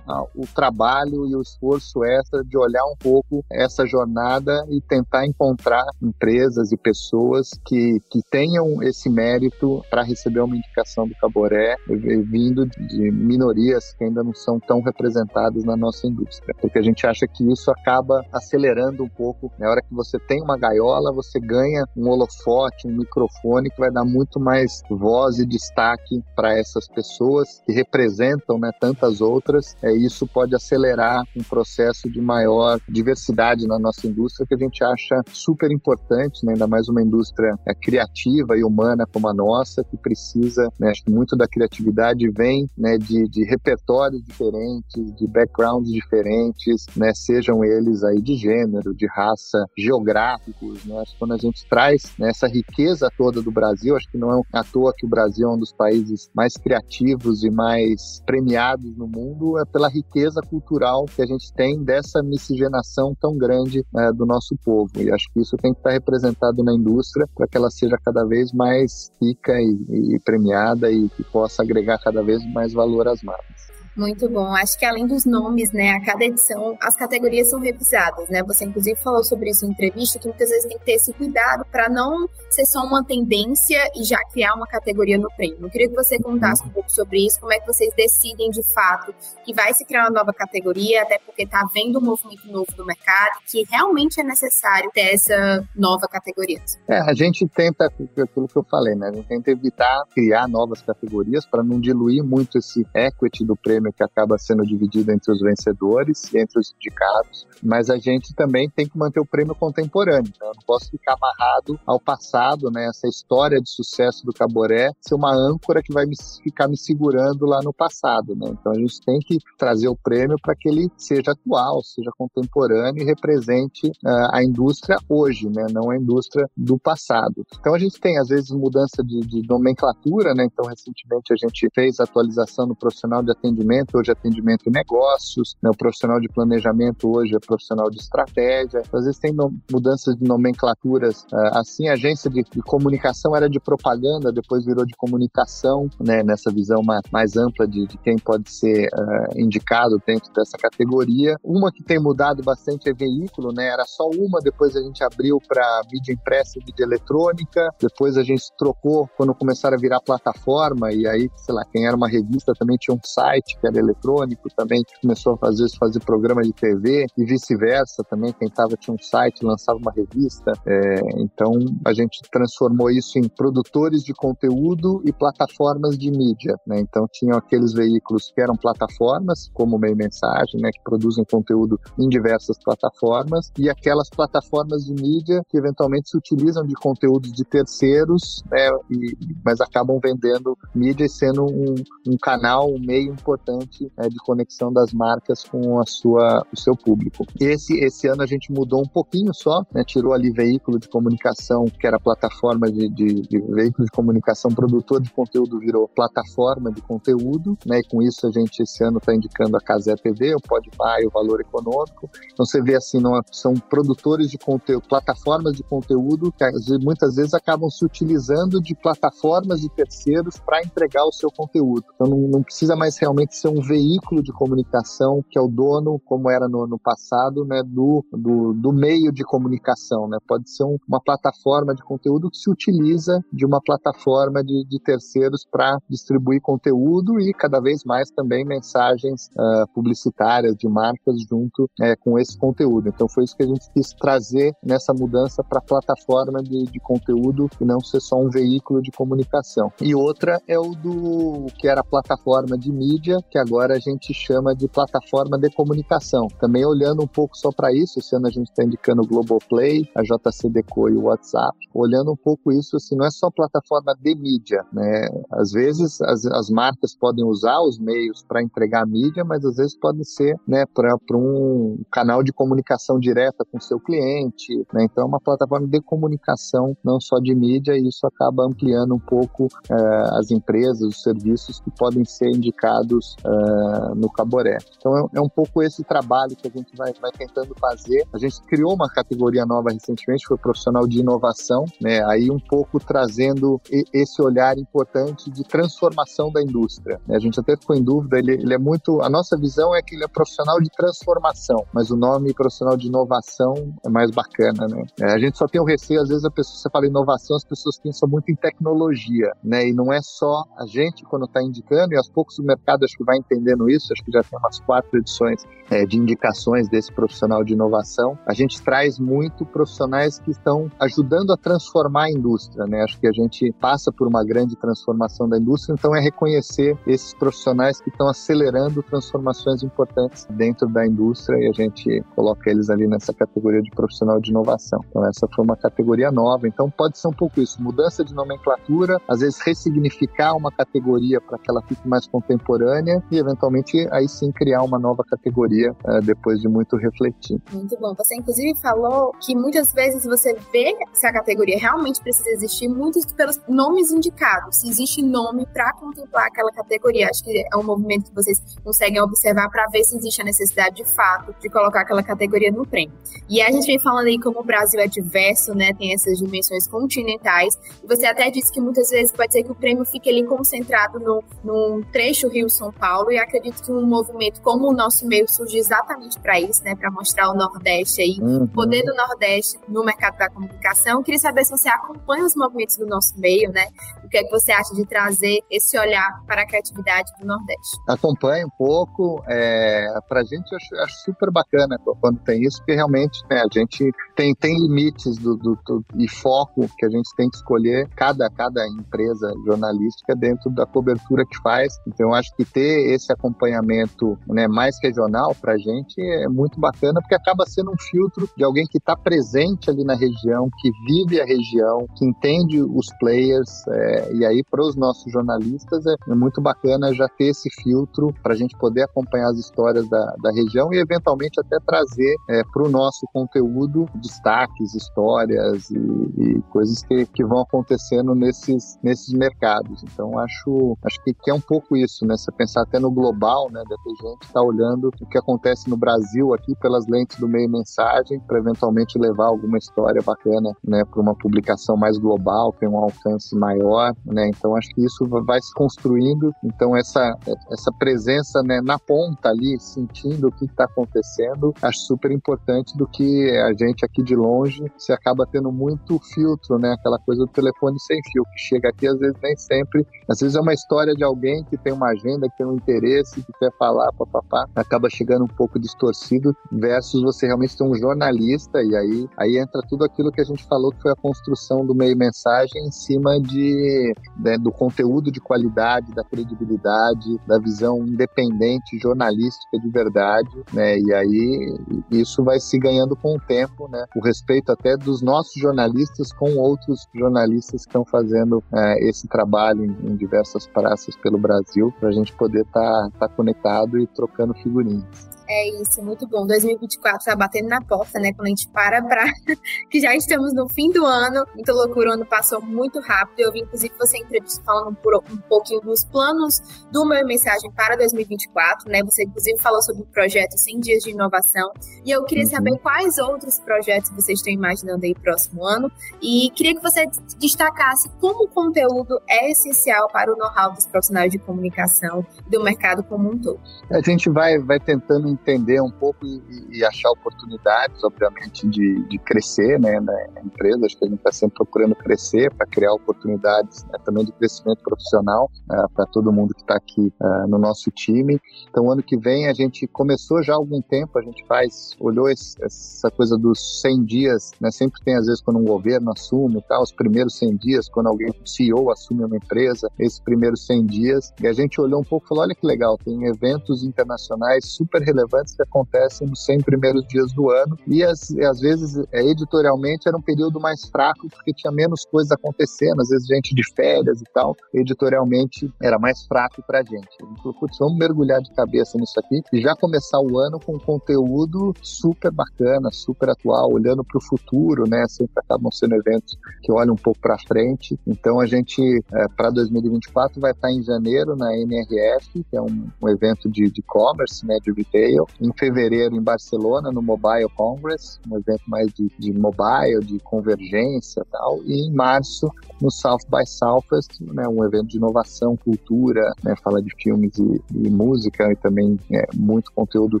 o trabalho e o esforço extra de olhar um pouco essa jornada e tentar encontrar empresas e pessoas que, que tenham esse mérito para receber uma indicação do Caboré vindo de minorias que ainda não são tão representadas na nossa indústria. Porque a gente acha que isso acaba acelerando um pouco. Na hora que você tem uma gaiola, você ganha um holofote, um microfone que vai dar muito mais voz e destaque para essas pessoas que representam né, tantas outras. É, isso pode acelerar um processo de maior diversidade na nossa indústria que a gente acha super importante, né, ainda mais uma indústria é, criativa e humana como a nossa, que precisa, né, acho que muito da criatividade vem né, de, de repertórios diferentes, de backgrounds diferentes, né, sejam eles aí de gênero, de raça, geográficos. Né, acho que quando a gente traz né, essa riqueza toda do Brasil, acho que não é à toa que o Brasil é um dos países mais criativos e mais premiados no mundo, é pela riqueza cultural que a gente tem dessa miscigenação tão grande né, do nosso povo. E acho que isso tem que estar representado na indústria para que ela seja cada vez mais rica e, e premiada e que possa agregar cada vez mais valor às marcas. Muito bom. Acho que além dos nomes, né, a cada edição as categorias são revisadas, né? Você inclusive falou sobre isso em entrevista que muitas vezes tem que ter esse cuidado para não ser só uma tendência e já criar uma categoria no prêmio. Eu queria que você contasse um pouco sobre isso, como é que vocês decidem de fato que vai se criar uma nova categoria, até porque está havendo um movimento novo do mercado, que realmente é necessário ter essa nova categoria. É, a gente tenta, aquilo que eu falei, né? A gente tenta evitar criar novas categorias para não diluir muito esse equity do prêmio prêmio que acaba sendo dividido entre os vencedores e entre os indicados, mas a gente também tem que manter o prêmio contemporâneo. Então eu não posso ficar amarrado ao passado, né? Essa história de sucesso do Caboré ser uma âncora que vai me, ficar me segurando lá no passado, né? Então a gente tem que trazer o prêmio para que ele seja atual, seja contemporâneo e represente uh, a indústria hoje, né? Não a indústria do passado. Então a gente tem às vezes mudança de, de nomenclatura, né? Então recentemente a gente fez atualização no profissional de atendimento atendimento, hoje é atendimento negócios, né? o profissional de planejamento hoje é profissional de estratégia, às vezes tem mudanças de nomenclaturas, uh, assim, a agência de, de, comunicação era de propaganda, depois virou de comunicação, né? nessa visão mais ampla de, de, quem pode ser uh, indicado dentro dessa categoria. Uma que tem mudado bastante é veículo, né? era só uma, depois a gente abriu para mídia impressa e mídia eletrônica, depois a gente trocou quando começaram a virar plataforma, e aí, sei lá, quem era uma revista também tinha um site, que era eletrônico, também começou a fazer, fazer programa de TV e vice-versa também. Quem tinha um site, lançava uma revista. É, então a gente transformou isso em produtores de conteúdo e plataformas de mídia. Né? Então tinham aqueles veículos que eram plataformas, como Meio Mensagem, né, que produzem conteúdo em diversas plataformas, e aquelas plataformas de mídia que eventualmente se utilizam de conteúdos de terceiros, né, e, mas acabam vendendo mídia e sendo um, um canal, um meio importante importante é, de conexão das marcas com a sua, o seu público. Esse, esse ano a gente mudou um pouquinho só, né, tirou ali veículo de comunicação, que era plataforma de, de, de veículo de comunicação, produtor de conteúdo virou plataforma de conteúdo, né, e com isso a gente esse ano está indicando a Casé TV, o Podpah e o Valor Econômico. Então você vê assim, não, são produtores de conteúdo, plataformas de conteúdo que muitas vezes acabam se utilizando de plataformas de terceiros para entregar o seu conteúdo. Então não, não precisa mais realmente ser um veículo de comunicação que é o dono, como era no ano passado, né, do, do, do meio de comunicação. Né? Pode ser um, uma plataforma de conteúdo que se utiliza de uma plataforma de, de terceiros para distribuir conteúdo e cada vez mais também mensagens uh, publicitárias de marcas junto uh, com esse conteúdo. Então foi isso que a gente quis trazer nessa mudança para a plataforma de, de conteúdo e não ser só um veículo de comunicação. E outra é o do que era a plataforma de mídia, que agora a gente chama de plataforma de comunicação. Também olhando um pouco só para isso, ano a gente está indicando o Globoplay, a JCDecO e o WhatsApp. Olhando um pouco isso, assim, não é só plataforma de mídia, né? Às vezes as, as marcas podem usar os meios para entregar mídia, mas às vezes pode ser, né, para um canal de comunicação direta com seu cliente, né? Então é uma plataforma de comunicação, não só de mídia, e isso acaba ampliando um pouco eh, as empresas, os serviços que podem ser indicados uh, no Caboré. Então é, é, um pouco esse trabalho que a gente vai, vai tentando fazer. A gente criou uma categoria nova recentemente, foi profissional de inovação, né? Aí um pouco trazendo esse olhar importante de transformação da indústria. A gente até ficou em dúvida, ele, ele é muito. A nossa visão é que ele é profissional de transformação, mas o nome profissional de inovação é mais bacana, né? É, a gente só tem o receio, às vezes a pessoa, você fala inovação, as pessoas pensam muito em tecnologia, né? E não é só a gente quando está indicando, e aos poucos o mercado acho que vai entendendo isso, acho que já tem umas quatro edições é, de indicações desse profissional de inovação. A gente traz muito profissionais que estão ajudando a transformar a indústria, né? Acho que a gente passa por uma grande transformação da indústria, então é reconhecer esses profissionais que estão acelerando transformações importantes dentro da indústria e a gente coloca eles ali nessa categoria de profissional de inovação. Então essa foi uma categoria nova, então pode ser um pouco isso, mudança de nomenclatura, às vezes ressignificar uma categoria para que ela fique mais contemporânea e eventualmente aí sim criar uma nova categoria uh, depois de muito refletir. Muito bom. Você inclusive falou que muitas vezes você vê se a categoria realmente precisa existir muitos pelos nomes indicados, se existe nome para contemplar aquela categoria. Acho que é um movimento que vocês conseguem observar para ver se existe a necessidade de fato de colocar aquela categoria no prêmio. E a gente vem falando aí como o Brasil é diverso, né? Tem essas dimensões continentais. E você até disse que muitas vezes pode ser que o prêmio fique ali concentrado no, num trecho Rio-São Paulo. E acredito que um movimento como o nosso meio surge exatamente para isso, né? Para mostrar o Nordeste aí, uhum. o poder do Nordeste no mercado da comunicação. Eu queria saber se você acompanha os movimentos do nosso meio, né? Que é que você acha de trazer esse olhar para a criatividade do Nordeste? Acompanho um pouco. É, para a gente, acho, acho, super bacana quando tem isso, porque realmente né, a gente tem, tem limites do, do, do, e foco que a gente tem que escolher cada, cada empresa jornalística dentro da cobertura que faz. Então, acho que ter esse acompanhamento né, mais regional para a gente é muito bacana, porque acaba sendo um filtro de alguém que está presente ali na região, que vive a região, que entende os players. É, e aí, para os nossos jornalistas, é, é, muito bacana já ter esse filtro para a gente poder acompanhar as histórias da, da região e, eventualmente, até trazer é, para o nosso conteúdo destaques, histórias e, e coisas que, que vão acontecendo nesses, nesses mercados. Então, acho, acho que, que é um pouco isso, né? Você pensar até no global, né? Deve gente que está olhando o que acontece no Brasil aqui pelas lentes do meio mensagem para eventualmente levar alguma história bacana, né? Para uma publicação mais global, tem um alcance maior, né? Então, acho que isso vai se construindo. Então, essa, essa presença né, na ponta ali, sentindo o que está acontecendo, acho super importante do que a gente aqui de longe se acaba tendo muito filtro, né? Aquela coisa do telefone sem fio, que chega aqui às vezes nem sempre. Às vezes é uma história de alguém que tem uma agenda, que tem um interesse, que quer falar, papapá, acaba chegando um pouco distorcido, versus você realmente ter um jornalista, e aí, aí entra tudo aquilo que a gente falou que foi a construção do meio mensagem em cima de, né, do conteúdo de qualidade, da credibilidade, da visão independente, jornalística de verdade, né? E aí isso vai se ganhando com o tempo, né? O respeito até dos nossos jornalistas com outros jornalistas que estão fazendo é, esse trabalho em, em, diversas praças pelo Brasil, para a gente poder estar tá, tá conectado e trocando figurinhas. É isso, muito bom. 2024 tá batendo na porta, né? Quando a gente para pra. <laughs> que já estamos no fim do ano. Muita loucura, o ano passou muito rápido. Eu vi, inclusive, você entrevista falando por um pouquinho dos planos do meu mensagem para 2024, né? Você, inclusive, falou sobre o projeto 100 Dias de Inovação. E eu queria uhum. saber quais outros projetos vocês estão imaginando aí próximo ano. E queria que você destacasse como o conteúdo é essencial para o know-how dos profissionais de comunicação do mercado como um todo. A gente vai, vai tentando entender um pouco e, e achar oportunidades, obviamente, de, de crescer né, na empresa. Acho que a gente está sempre procurando crescer para criar oportunidades né, também de crescimento profissional uh, para todo mundo que está aqui uh, no nosso time. Então, ano que vem, a gente começou já há algum tempo, a gente faz, olhou esse, essa coisa dos 100 dias, né, sempre tem, às vezes, quando um governo assume tal, os primeiros 100 dias, quando alguém, um CEO assume uma empresa, esses primeiros 100 dias, e a gente olhou um pouco e falou, olha que legal, tem eventos internacionais super relevantes relevantes que acontecem nos 100 primeiros dias do ano. E as, às vezes, é, editorialmente, era um período mais fraco, porque tinha menos coisas acontecendo, às vezes gente de férias e tal. Editorialmente, era mais fraco para a gente. A gente falou, putz, vamos mergulhar de cabeça nisso aqui e já começar o ano com conteúdo super bacana, super atual, olhando para o futuro, né? Sempre acabam sendo eventos que olham um pouco para frente. Então, a gente, é, para 2024, vai estar em janeiro na NRF, que é um, um evento de e-commerce, né, de retail. Em fevereiro, em Barcelona, no Mobile Congress, um evento mais de, de mobile, de convergência e tal. E em março, no South by Southwest, né, um evento de inovação, cultura, né, fala de filmes e, e música e também é, muito conteúdo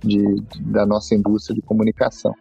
de, de, da nossa indústria de comunicação.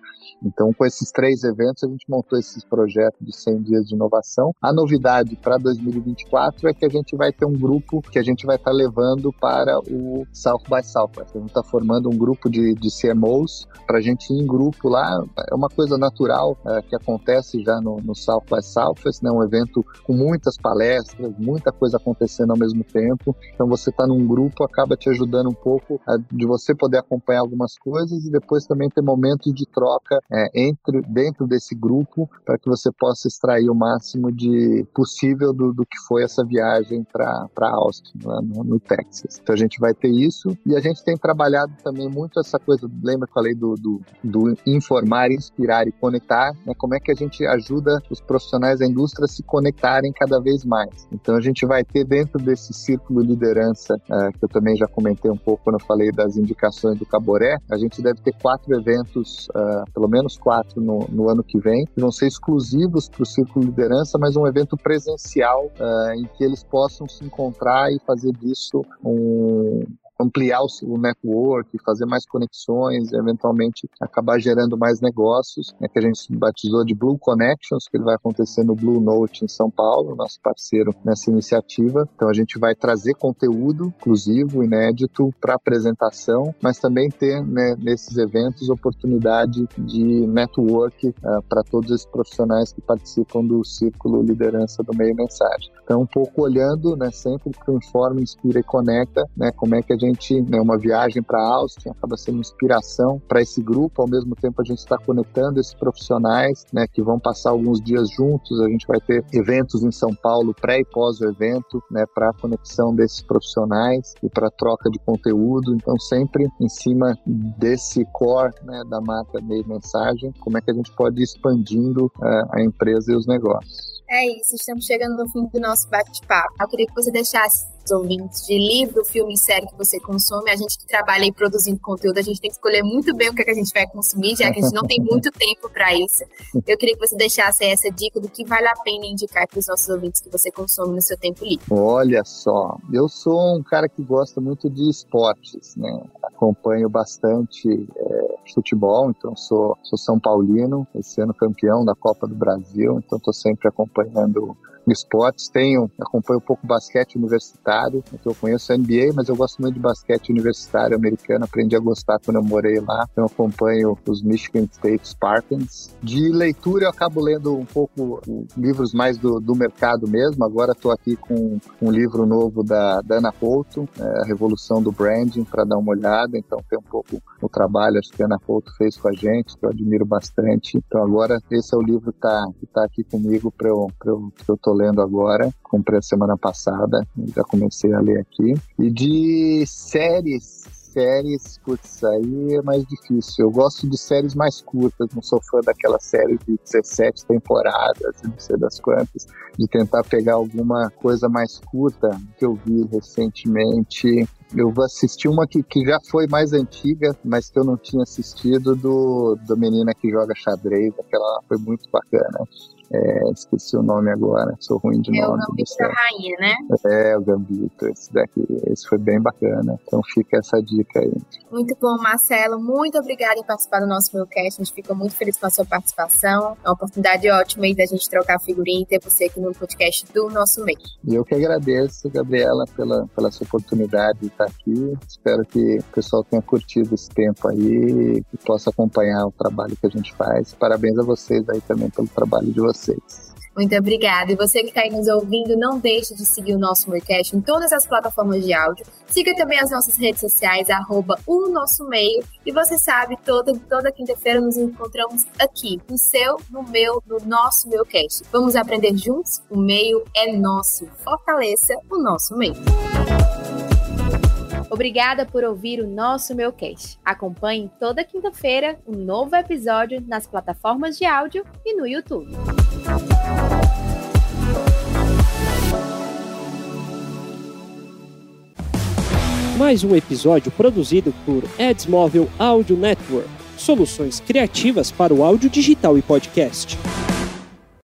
Então, com esses três eventos, a gente montou esse projeto de 100 dias de inovação. A novidade para 2024 é que a gente vai ter um grupo que a gente vai estar tá levando para o South by Southwest. A gente está formando um grupo de, de CMOs para a gente ir em grupo lá. É uma coisa natural é, que acontece já no, no South by Southwest, né? um evento com muitas palestras, muita coisa acontecendo ao mesmo tempo. Então, você está num grupo acaba te ajudando um pouco a, de você poder acompanhar algumas coisas e depois também ter momentos de troca é, entre, dentro desse grupo para que você possa extrair o máximo de possível do, do que foi essa viagem para Austin, lá no, no, Texas. Então a gente vai ter isso e a gente tem trabalhado também muito essa coisa, lembra que eu falei do, do, do informar, inspirar e conectar, né? como é que a gente ajuda os profissionais da indústria a se conectarem cada vez mais. Então a gente vai ter dentro desse círculo liderança, uh, que eu também já comentei um pouco quando eu falei das indicações do Caboré, a gente deve ter quatro eventos, uh, pelo menos menos quatro no, no ano que vem, que vão ser exclusivos para o Círculo Liderança, mas um evento presencial uh, em que eles possam se encontrar e fazer disso um, ampliar o, network, fazer mais conexões, eventualmente acabar gerando mais negócios, né, que a gente batizou de Blue Connections, que ele vai acontecer no Blue Note em São Paulo, nosso parceiro nessa iniciativa. Então a gente vai trazer conteúdo exclusivo, inédito para apresentação, mas também ter né, nesses eventos oportunidade de network uh, para todos esses profissionais que participam do círculo liderança do meio mensagem. Então um pouco olhando, né, sempre o Informa, Inspira e Conecta, né, como é que a gente gente, né, uma viagem para Austin acaba sendo inspiração para esse grupo, ao mesmo tempo a gente está conectando esses profissionais, né, que vão passar alguns dias juntos, a gente vai ter eventos em São Paulo, pré e pós o evento, né, para a conexão desses profissionais e para troca de conteúdo, então sempre em cima desse core, né, da marca Meio Mensagem, como é que a gente pode ir expandindo uh, a empresa e os negócios. É isso, estamos chegando no fim do nosso bate-papo. Eu queria que você deixasse ouvintes de livro, filme e série que você consome. A gente que trabalha aí produzindo conteúdo, a gente tem que escolher muito bem o que, é que a gente vai consumir, já que a gente não tem muito <laughs> tempo para isso. Eu queria que você deixasse essa dica do que vale a pena indicar para os nossos ouvintes que você consome no seu tempo livre. Olha só, eu sou um cara que gosta muito de esportes, né? Acompanho bastante é, futebol, então sou, sou São Paulino, esse ano campeão da Copa do Brasil, então estou sempre acompanhando esportes. Tenho, acompanho um pouco basquete universitário, eu conheço a NBA, mas eu gosto muito de basquete universitário americano, aprendi a gostar quando eu morei lá. Então acompanho os Michigan State Spartans. De leitura eu acabo lendo um pouco livros mais do, do mercado mesmo. Agora estou aqui com um livro novo da Dana Couto, é, A Revolução do Branding, para dar uma olhada. Então tem um pouco o trabalho acho que a Ana Couto fez com a gente, que eu admiro bastante. Então agora esse é o livro que está que tá aqui comigo para eu, eu, que eu tô lendo agora. Comprei a semana passada, já comecei a ler aqui. E de séries, séries, putz, aí é mais difícil. Eu gosto de séries mais curtas, não sou fã daquela série de 17 temporadas, não sei das quantas, de tentar pegar alguma coisa mais curta que eu vi recentemente. Eu vou assistir uma que, que já foi mais antiga, mas que eu não tinha assistido, do, do Menina que Joga Xadrez, aquela foi muito bacana. É, esqueci o nome agora, sou ruim de é nome. É o Gambito da Rainha, né? É, o Gambito, esse daqui, esse foi bem bacana. Então fica essa dica aí. Muito bom, Marcelo. Muito obrigada em participar do nosso podcast. A gente fica muito feliz com a sua participação. É uma oportunidade ótima aí da gente trocar figurinha e ter você aqui no podcast do nosso meio. E eu que agradeço, Gabriela, pela, pela sua oportunidade de estar aqui. Espero que o pessoal tenha curtido esse tempo aí e possa acompanhar o trabalho que a gente faz. Parabéns a vocês aí também pelo trabalho de vocês. Muito obrigada. E você que está aí nos ouvindo, não deixe de seguir o nosso Meercast em todas as plataformas de áudio. Siga também as nossas redes sociais, arroba o nosso meio. E você sabe, toda, toda quinta-feira nos encontramos aqui, no seu, no meu, no nosso Meilcast. Vamos aprender juntos? O meio é nosso. Fortaleça o nosso meio. Obrigada por ouvir o nosso Meilcast. Acompanhe toda quinta-feira um novo episódio nas plataformas de áudio e no YouTube. Mais um episódio produzido por Edsmóvel Audio Network. Soluções criativas para o áudio digital e podcast.